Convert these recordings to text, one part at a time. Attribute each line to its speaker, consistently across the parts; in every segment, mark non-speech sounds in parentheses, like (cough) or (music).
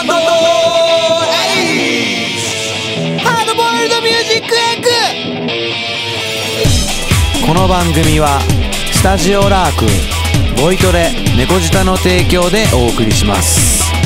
Speaker 1: バンドハードボイルドミュージックエッグ。この番組はスタジオラークボイトレ猫舌の提供でお送りします。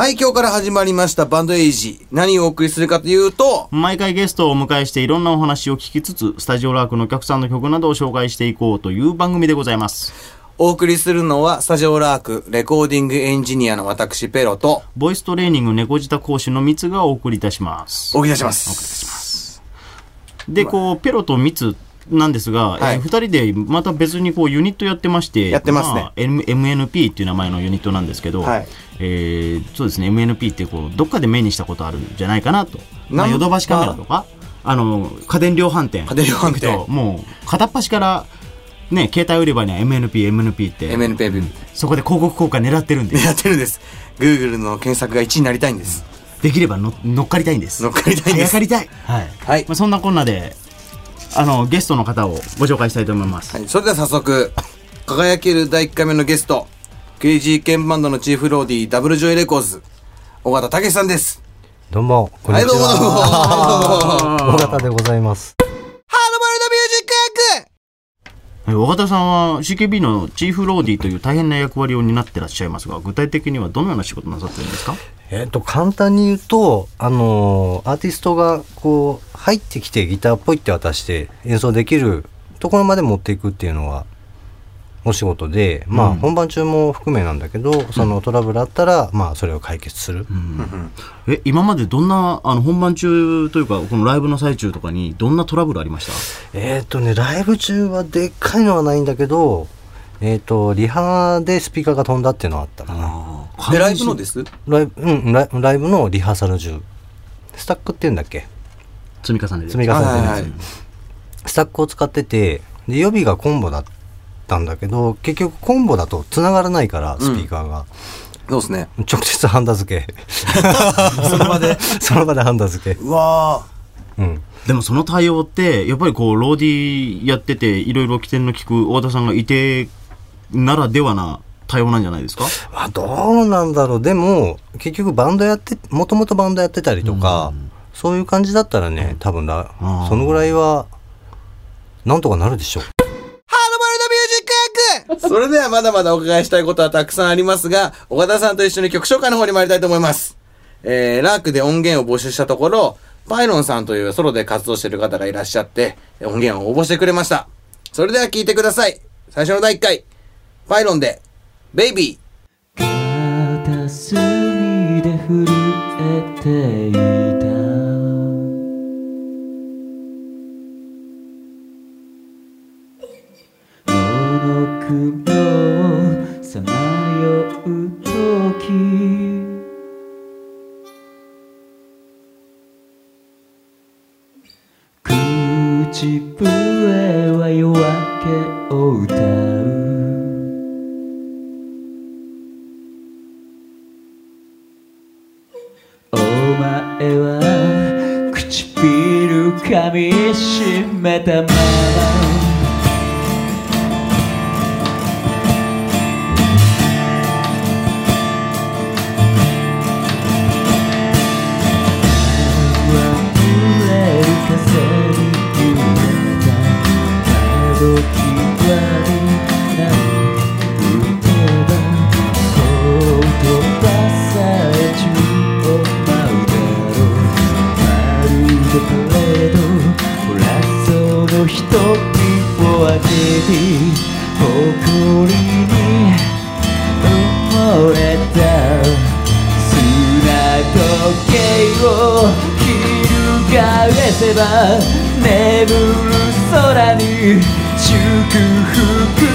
Speaker 1: はい、今日から始まりましたバンドエイジ。何をお送りするかというと、
Speaker 2: 毎回ゲストをお迎えしていろんなお話を聞きつつ、スタジオラークのお客さんの曲などを紹介していこうという番組でございます。
Speaker 1: お送りするのは、スタジオラーク、レコーディングエンジニアの私、ペロと、
Speaker 2: ボイストレーニング猫舌講師のミツがお送りいたします。
Speaker 1: お送りいたします。
Speaker 2: で、こう、ペロとミツなんですが、
Speaker 1: はい
Speaker 2: えー二人でまた別にこうユニットやってまして、
Speaker 1: やってますね
Speaker 2: あ M- MNP っていう名前のユニットなんですけど、
Speaker 1: はい
Speaker 2: えーそうですね、MNP ってこう、どっかで目にしたことあるんじゃないかなと。まあ、
Speaker 1: ナンバー
Speaker 2: ヨドバシカメラとか、あの、家電量販店。
Speaker 1: 家電量販店
Speaker 2: もう、片っ端から、ね、携帯売り場には MNP、MNP って、
Speaker 1: MNP
Speaker 2: そこで広告効果狙ってるんで、
Speaker 1: やってるんです。Google の検索が1位になりたいんです。
Speaker 2: できればの乗っかりたいんです。
Speaker 1: 乗っかりたいんです
Speaker 2: 早かりたい。はい。
Speaker 1: はい
Speaker 2: まあ、そんなこんなで、あの、ゲストの方をご紹介したいと思います。
Speaker 1: はい、それでは早速、輝ける第1回目のゲスト、クレイジーケンバンドのチーフローディー、ダブルジョイレコーズ、尾形武さんです。
Speaker 3: どうも、こんにち
Speaker 1: はい、どうもどうも。(laughs)
Speaker 3: 尾形でございます。
Speaker 1: ドボイルドミュージックエッグ
Speaker 2: え尾形さんは CKB のチーフローディーという大変な役割を担ってらっしゃいますが、具体的にはどのような仕事なさってるんですか？
Speaker 3: えっ、と、簡単に言うと、あのアーティストがこう、入ってきてギターっぽいって渡して演奏できるところまで持っていくっていうのはお仕事で、まあ
Speaker 2: うん
Speaker 3: 本番中も含めなんだけど、そのトラブルあったら、まあそれを解決する。
Speaker 2: え、今までどんな、あの、本番中というか、このライブの最中とかに、どんなトラブルありました？
Speaker 3: えっ、とね、ライブ中はでっかいのはないんだけど、えっ、と、リハでスピーカーが飛んだっていうのはあったかな。
Speaker 1: で、ライブのです？
Speaker 3: ライブ、うん、ライライブのリハーサル中。スタックって言うんだっけ？
Speaker 2: 積み重ねで。
Speaker 3: 積み重ねてるやつ、
Speaker 1: はいはい。
Speaker 3: スタックを使っててで予備がコンボだったんだけど結局コンボだと繋がらないからスピーカーが、
Speaker 1: そうですね。
Speaker 3: 直接ハンダ付け。(laughs)
Speaker 1: その場で？(laughs)
Speaker 3: その場でハンダ付け。
Speaker 1: うわ
Speaker 3: うん。
Speaker 2: でもその対応って、やっぱりこう、ローディーやってて、いろいろ起点の利く大田さんがいて、ならではな対応なんじゃないですか？
Speaker 3: あどうなんだろう。でも結局バンドやってもともとバンドやってたりとか、そういう感じだったらね多分だ
Speaker 2: あー。
Speaker 3: そのぐらいはなんとかなるでしょう (laughs)
Speaker 1: それではまだまだお伺いしたいことはたくさんありますが、岡田さんと一緒に曲紹介の方に参りたいと思います。えー、ラークで音源を募集したところ、パイロンさんというソロで活動している方がいらっしゃって、音源を応募してくれました。それでは聴いてください。最初の第1回、パイロンで、ベイビー。
Speaker 4: 片隅で震えていたの雲さまよう時。口笛は夜明けを歌う。お前は唇噛みしめたまま。の瞳を開けて誇りに埋もれた砂時計を翻せば眠る空に祝福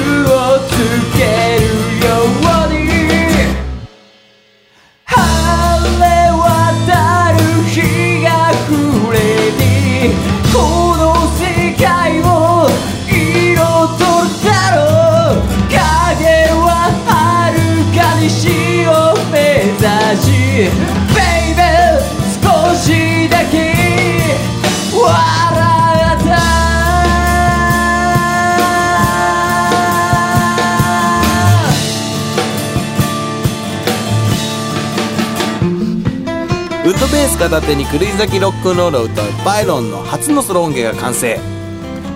Speaker 4: ウッドベー
Speaker 1: ス片手に狂い咲きロックンロールを歌うバイロンの初のソロ音源が完成。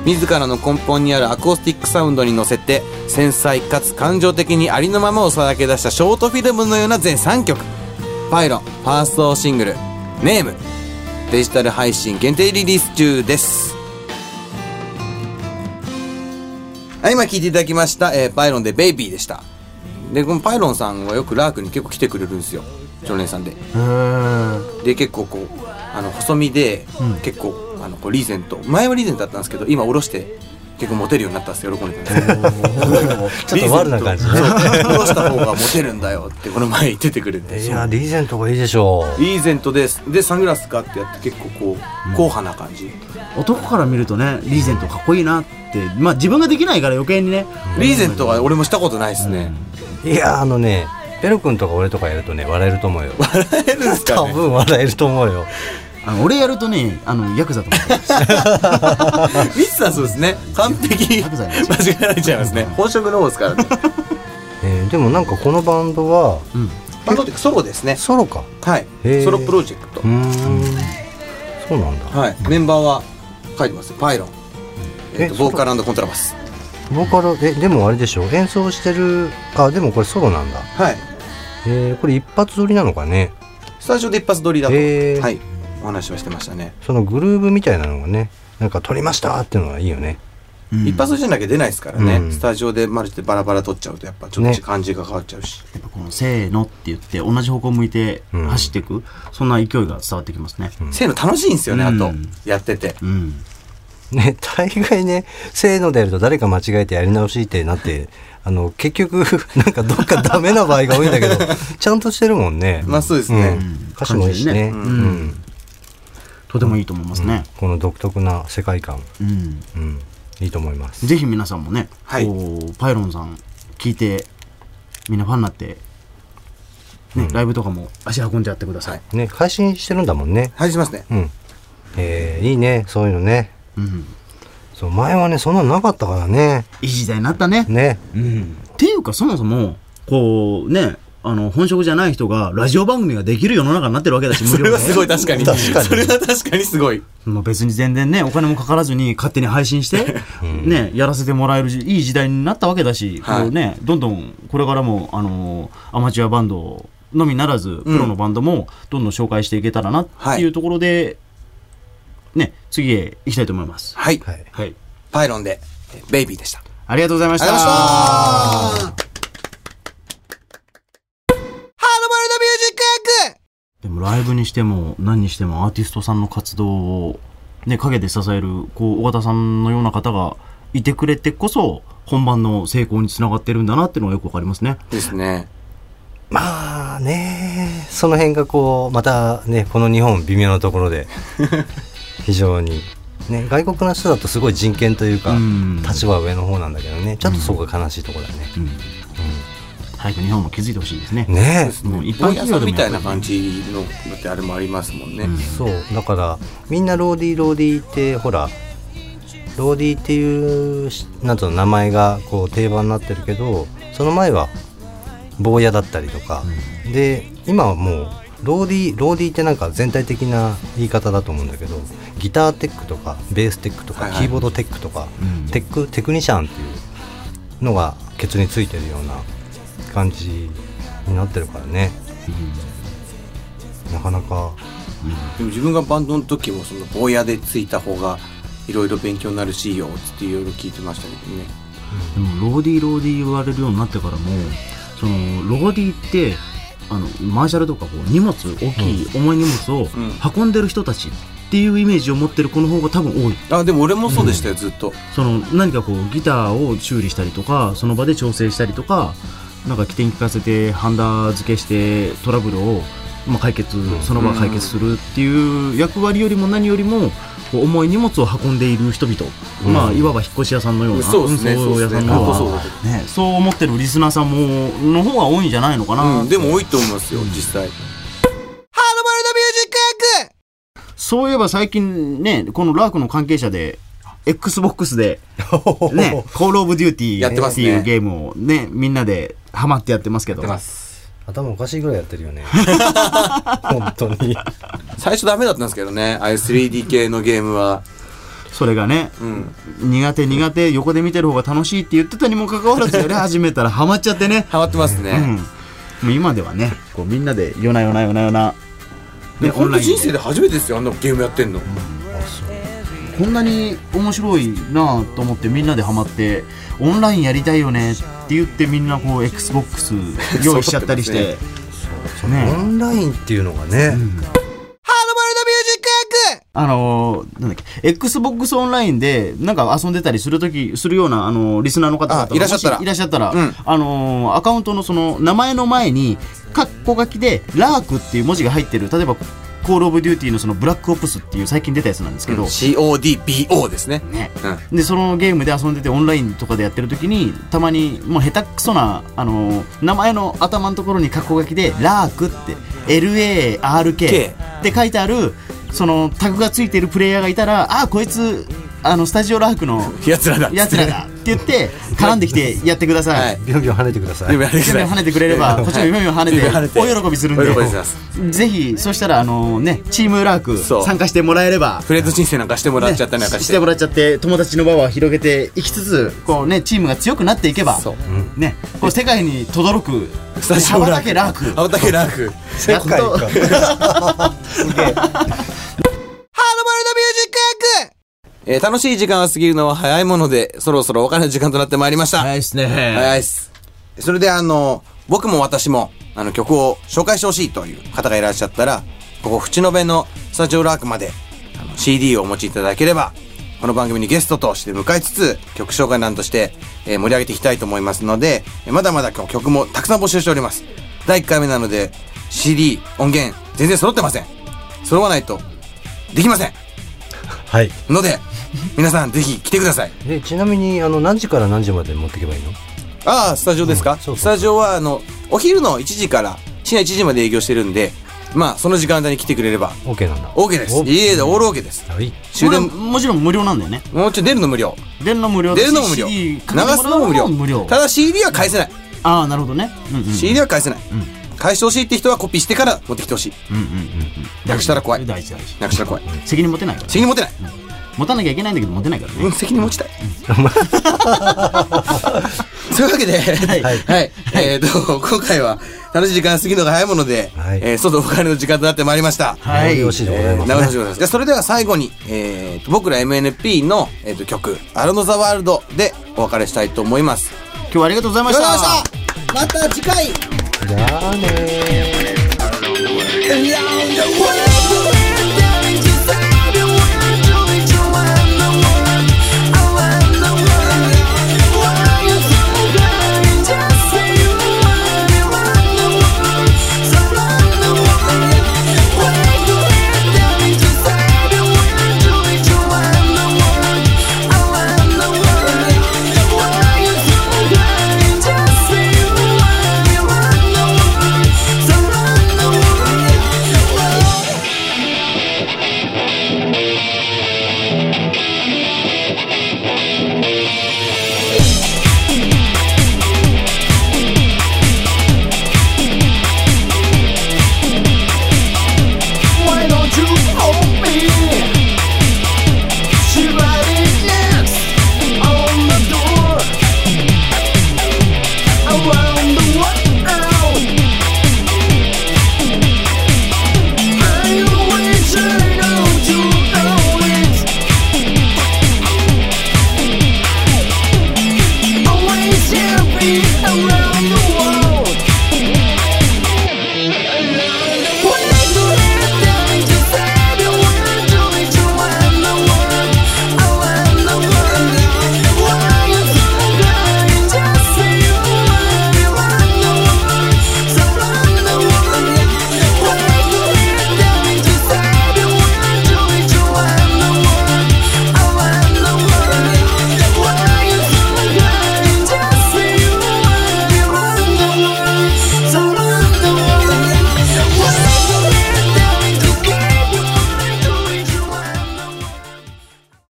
Speaker 1: 自らの根本にあるアコースティックサウンドに乗せて繊細かつ感情的にありのままをさらけ出したショートフィルムのような全3曲。パイロンファーストシングル「ネーム。デジタル配信限定リリース中です。はい今聴いていただきました、えーパイロンで「ベイビー」でした。でこのパイロンさんはよくラークに結構来てくれるんですよ。常連さんで。で結構こうあの細身で、結構あのこうリーゼント。前はリーゼントだったんですけど今下ろして結構モテるようになったんですよ喜んでたんです (laughs)
Speaker 3: ちょっと悪な感じね。
Speaker 1: リーゼント。そう。下ろした方がモテるんだよってこの前言っててくれて。
Speaker 3: いやリーゼントがいいでしょう。
Speaker 1: リーゼントです。でサングラスかってやって結構こう硬派な感じ、
Speaker 2: 男から見るとねリーゼントかっこいいなってまあ自分ができないから余計にね。
Speaker 1: リーゼントは俺もしたことないですね、
Speaker 3: いやあのねペロ君とか俺とかやるとね笑えると思うよ。
Speaker 1: 笑えるんですか
Speaker 3: 多
Speaker 1: ね
Speaker 3: 分笑えると思うよ。
Speaker 2: あの俺やるとねあのヤクザと思ってます
Speaker 1: ミツさんそうですね。完璧。
Speaker 2: ヤクザ
Speaker 1: 間違えられちゃいますね。本職の方ですからね。
Speaker 3: えーでもなんかこのバンドは
Speaker 2: うん。
Speaker 1: バンドってソロですね。
Speaker 3: ソロか。
Speaker 1: はい。ソロプロジェクト。
Speaker 3: うーん。そうなんだ。
Speaker 1: はい。メンバーは書いてますよ。パイロン、えーと
Speaker 3: え
Speaker 1: ボーカルコントラバス。
Speaker 3: ボーカルえでもあれでしょ？演奏してるあでもこれソロなんだ。
Speaker 1: はい
Speaker 3: えー、これ一発撮りなのかね？
Speaker 1: スタジオで一発撮りだと、
Speaker 3: へー。
Speaker 1: はい。お話はしてましたね、
Speaker 3: そのグルーブみたいなのがねなんか撮りましたっていうのがいいよね。
Speaker 2: うん。
Speaker 1: 一発じゃなきゃ出ないですからね、
Speaker 3: うん。
Speaker 1: スタジオでマルチでバラバラ撮っちゃうとやっぱちょっ
Speaker 3: ね。
Speaker 1: と感じが変わっちゃうし、
Speaker 2: やっぱこの「せーの」って言って同じ方向向いて
Speaker 3: うん。
Speaker 2: 走っていく、そんな勢いが伝わってきますね。
Speaker 1: せーの楽しいんですよね、あと。
Speaker 2: うん
Speaker 1: やってて。
Speaker 2: うん
Speaker 3: ね (laughs) 大概ねせーのでやると誰か間違えてやり直しってなってあの結局 (laughs) なんかどっかダメな場合が多いんだけどちゃんとしてるもんね。
Speaker 1: まあそうですね、
Speaker 3: うん。歌詞もいいしね。
Speaker 2: とてもいいと思いますね、
Speaker 3: この独特な世界観、
Speaker 2: うん。
Speaker 3: うん、いいと思います。
Speaker 2: ぜひ皆さんもね、
Speaker 1: はい。
Speaker 2: こうパイロンさん聞いてみんなファンになって、ねライブとかも足運んでやってください、
Speaker 3: ね配信してるんだもんね。
Speaker 1: はいしますね。
Speaker 3: うん。えー、いいねそういうのね
Speaker 2: うん、
Speaker 3: そう前はねそんなのなかったからね。
Speaker 2: いい時代になったね。
Speaker 3: ね。
Speaker 2: うん、っていうかそもそもこうねあの本職じゃない人がラジオ番組ができる世の中になってるわけだし
Speaker 1: それはすごい
Speaker 2: 無料
Speaker 1: 確かに。
Speaker 3: 確かに。
Speaker 1: それは確かにすごい。
Speaker 2: でもう別に全然ねお金もかからずに勝手に配信して、ねやらせてもらえるいい時代になったわけだし、
Speaker 1: はい。
Speaker 2: こうねどんどんこれからもあのアマチュアバンドのみならずプロのバンドもどんどん紹介していけたらなっていうところで、ね次へ行きたいと思います。
Speaker 1: はい、
Speaker 3: はい。
Speaker 2: はい。
Speaker 1: パイロンでえベイビーでした。
Speaker 2: ありがとうございました。
Speaker 1: ありがとうございました。ハードボイルドミュージックエッグ。
Speaker 2: でもライブにしても何にしてもアーティストさんの活動を、ね、陰で支えるこう尾形さんのような方がいてくれてこそ本番の成功につながってるんだなっていうのがよくわかりますね。
Speaker 1: ですね。
Speaker 3: まあねその辺がこうまたねこの日本微妙なところで非常に。ね外国の人だとすごい人権というか
Speaker 2: うん。
Speaker 3: 立場は上の方なんだけどね。ちょっとそこが悲しいところだね、
Speaker 2: うん。早く日本も気づいてほしいですね。
Speaker 3: ね。
Speaker 2: もう一般企業
Speaker 1: みたいな感じのだってあれもありますもんね、
Speaker 2: うん。
Speaker 3: そう。だからみんなローディーローディーってほらローディーっていうしなんと名前がこう定番になってるけどその前は坊やだったりとか、で今はもうローディーローディーってなんか全体的な言い方だと思うんだけどギターテックとかベーステックとか、
Speaker 1: はいはい。
Speaker 3: キーボードテックとか、
Speaker 2: うん。
Speaker 3: テックテクニシャンっていうのがケツについてるような感じになってるからね。なかなか。
Speaker 1: でも自分がバンドの時もその坊やでついた方がいろいろ勉強になるしよっていろいろ聞いてましたけどね。
Speaker 2: でもローディーローディー言われるようになってからもそのローディーってあのマーシャルとかこう荷物大きい重い荷物を
Speaker 1: うん。
Speaker 2: 運んでる人たちっていうイメージを持ってる子の方が多分多い。
Speaker 1: あでも俺もそうでしたよ、ずっと。
Speaker 2: その何かこうギターを修理したりとかその場で調整したりとかなんか起点聞かせてハンダ付けしてトラブルを、まあ、解決その場解決するっていう役割よりも何よりも重い荷物を運んでいる人々、まあいわば引っ越し屋さんのような。
Speaker 1: そうですね。
Speaker 2: 運送屋さんのよう
Speaker 1: そう
Speaker 2: な
Speaker 1: ですね。
Speaker 2: ね、そう思ってるリスナーさんもの方が多いんじゃないのかな、
Speaker 1: うん、でも多いと思いますよ実際。ハードボイルドミュージック
Speaker 2: そういえば最近ねこのラークの関係者で XBOX で (laughs) ね、コールオブデューティー
Speaker 1: やってますね。
Speaker 2: っていうゲームをね、みんなでハマってやってますけど。
Speaker 3: 頭おかしいぐらいやってるよね (laughs) 本当に
Speaker 1: 最初ダメだったんですけどね。ああいう 3D 系のゲームは。
Speaker 2: それがね、
Speaker 1: うん。
Speaker 2: 苦手苦手横で見てる方が楽しいって言ってたにもかかわらずやり (laughs) 始めたらハマっちゃってね
Speaker 1: ハマってます
Speaker 2: うん
Speaker 1: ね。
Speaker 2: もう今ではねこうみんなで夜な夜な夜な夜な
Speaker 1: ね、本当人生
Speaker 2: で
Speaker 1: で初めてですよ、あんなゲームやってんの。
Speaker 2: こんなに面白いなと思ってみんなでハマってオンラインやりたいよねって言ってみんなこう XBOX 用意しちゃったりして。ね。
Speaker 3: オンラインっていうのがね、
Speaker 1: ハードボイルドミュージックエッグ！
Speaker 2: あのーなんだっけ。XBOX オンラインでなんか遊んでたりするときするようなあのーリスナーの方々
Speaker 1: いらっしゃったら。
Speaker 2: もいらっしゃったら、
Speaker 1: うん。
Speaker 2: あのーアカウントのその名前の前にカッコ書きでラークっていう文字が入ってる。例えばコールオブデューティーのそのブラックオプスっていう最近出たやつなんですけど、
Speaker 1: CODBO ですね。
Speaker 2: ね
Speaker 1: うん。
Speaker 2: でそのゲームで遊んでてオンラインとかでやってる時にたまにもう下手くそなあのー名前の頭のところに括弧書きで「ラーク」って LARK って書いてあるそのタグがついてるプレイヤーがいたらあこいつあのスタジオラークの
Speaker 1: やつらだ。
Speaker 2: やつらだ言って絡んできてやってください、
Speaker 1: はい。
Speaker 3: ビョンビョン跳ねてください。
Speaker 1: でもやってください。
Speaker 2: 全部跳ねてくれればこっちも夢を跳ね
Speaker 1: 夢を跳ねて。
Speaker 2: てお喜びするんで。ぜひそしたらあのねチームラーク参加してもらえれば
Speaker 1: フレンド申請なんかしてもらっちゃったりなんかし。
Speaker 2: ねしててもらっちゃって友達の輪は広げていきつつこうねチームが強くなっていけばねこう世界に轟く
Speaker 1: スタラーク。
Speaker 2: たけラーク。
Speaker 1: 羽ばたけラーク。
Speaker 2: やっと
Speaker 3: 世界か
Speaker 1: ハードボイルドミュージックエッグえー楽しい時間が過ぎるのは早いもので、そろそろお別れの時間となってまいりました。
Speaker 2: 早いっすね
Speaker 1: 早いっす。それであの、僕も私も、あの曲を紹介してほしいという方がいらっしゃったら、ここ、淵野辺のスタジオラークまで、あの CD をお持ちいただければ、この番組にゲストとして迎えつつ、曲紹介なんとして、えー盛り上げていきたいと思いますので、えーまだまだ今日曲もたくさん募集しております。第1回目なので、CD、音源、全然揃ってません。揃わないと、できません。
Speaker 3: はい
Speaker 1: ので、皆さんぜひ来てください。
Speaker 3: でちなみにあの何時から何時まで持っていけばいいの？
Speaker 1: ああ、スタジオですか、
Speaker 3: うんそうそう
Speaker 1: スタジオは、あの、お昼の1時から深夜1時まで営業してるんで、まあ、その時間帯に来てくれれば、
Speaker 3: OK なんだ
Speaker 1: OK です。
Speaker 3: お
Speaker 1: 家でオール OK です。
Speaker 3: はい
Speaker 1: 終電、
Speaker 2: ももちろん無料なんだよね
Speaker 1: もうちょい出るの無料。
Speaker 2: 出るの無料
Speaker 1: 出るのも無料。流すのも無料。
Speaker 2: 無料
Speaker 1: ただ CD は返せない。
Speaker 2: ああなるほどねうんうん
Speaker 1: CD は返せない。返してほしいって人はコピーしてから持ってきてほしい。
Speaker 2: うんうんうん
Speaker 1: なくしたら怖い。
Speaker 2: 大事大事
Speaker 1: なくしたら怖い。
Speaker 2: 責任持てない
Speaker 1: 責任持てない。
Speaker 2: 持たなきゃいけないんだけど持てないからね。
Speaker 1: うん、責任持ちたい。(laughs) というわけで、はい。はい。えっと、今回は楽しい時間過ぎるのが早いもので、
Speaker 3: はい。
Speaker 1: えー、外お別れの時間となってまいりました。
Speaker 2: はい。
Speaker 3: よろしい。でございます、ね
Speaker 1: 長野でございそれでは最後に、えーと、僕ら MNP の、えーと曲、アロノザワールドでお別れしたいと思います。
Speaker 2: 今日はありがとうございました。
Speaker 1: ありがとうございました。また次回。
Speaker 3: じゃあね